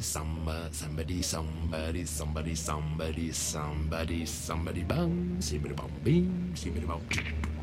Somebody, somebody, somebody, somebody, somebody, somebody, somebody, bum, simmity bum, bing, simmity bum.